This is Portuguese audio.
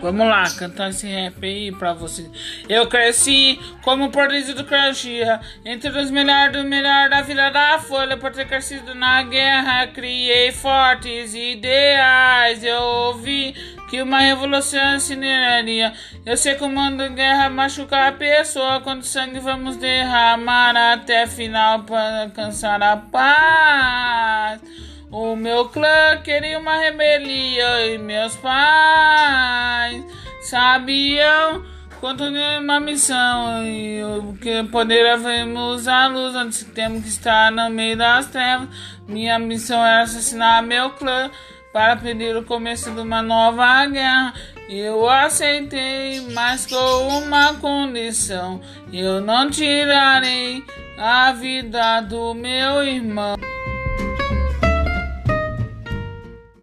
Vamos lá, cantar esse rap aí pra vocês. Eu cresci como prodígio do Crashia, entre os melhores do melhor da vida da folha, por ter crescido na guerra, criei fortes ideais. Eu ouvi que uma revolução incineraria. Eu sei que o mundo guerra machuca a pessoa, quando sangue vamos derramar até final para alcançar a paz. O meu clã queria uma rebelião e meus pais sabiam quanto uma missão e o que poderemos a luz antes temos que estar no meio das trevas. Minha missão era assassinar meu clã para pedir o começo de uma nova guerra. Eu aceitei, mas com uma condição: eu não tirarei a vida do meu irmão.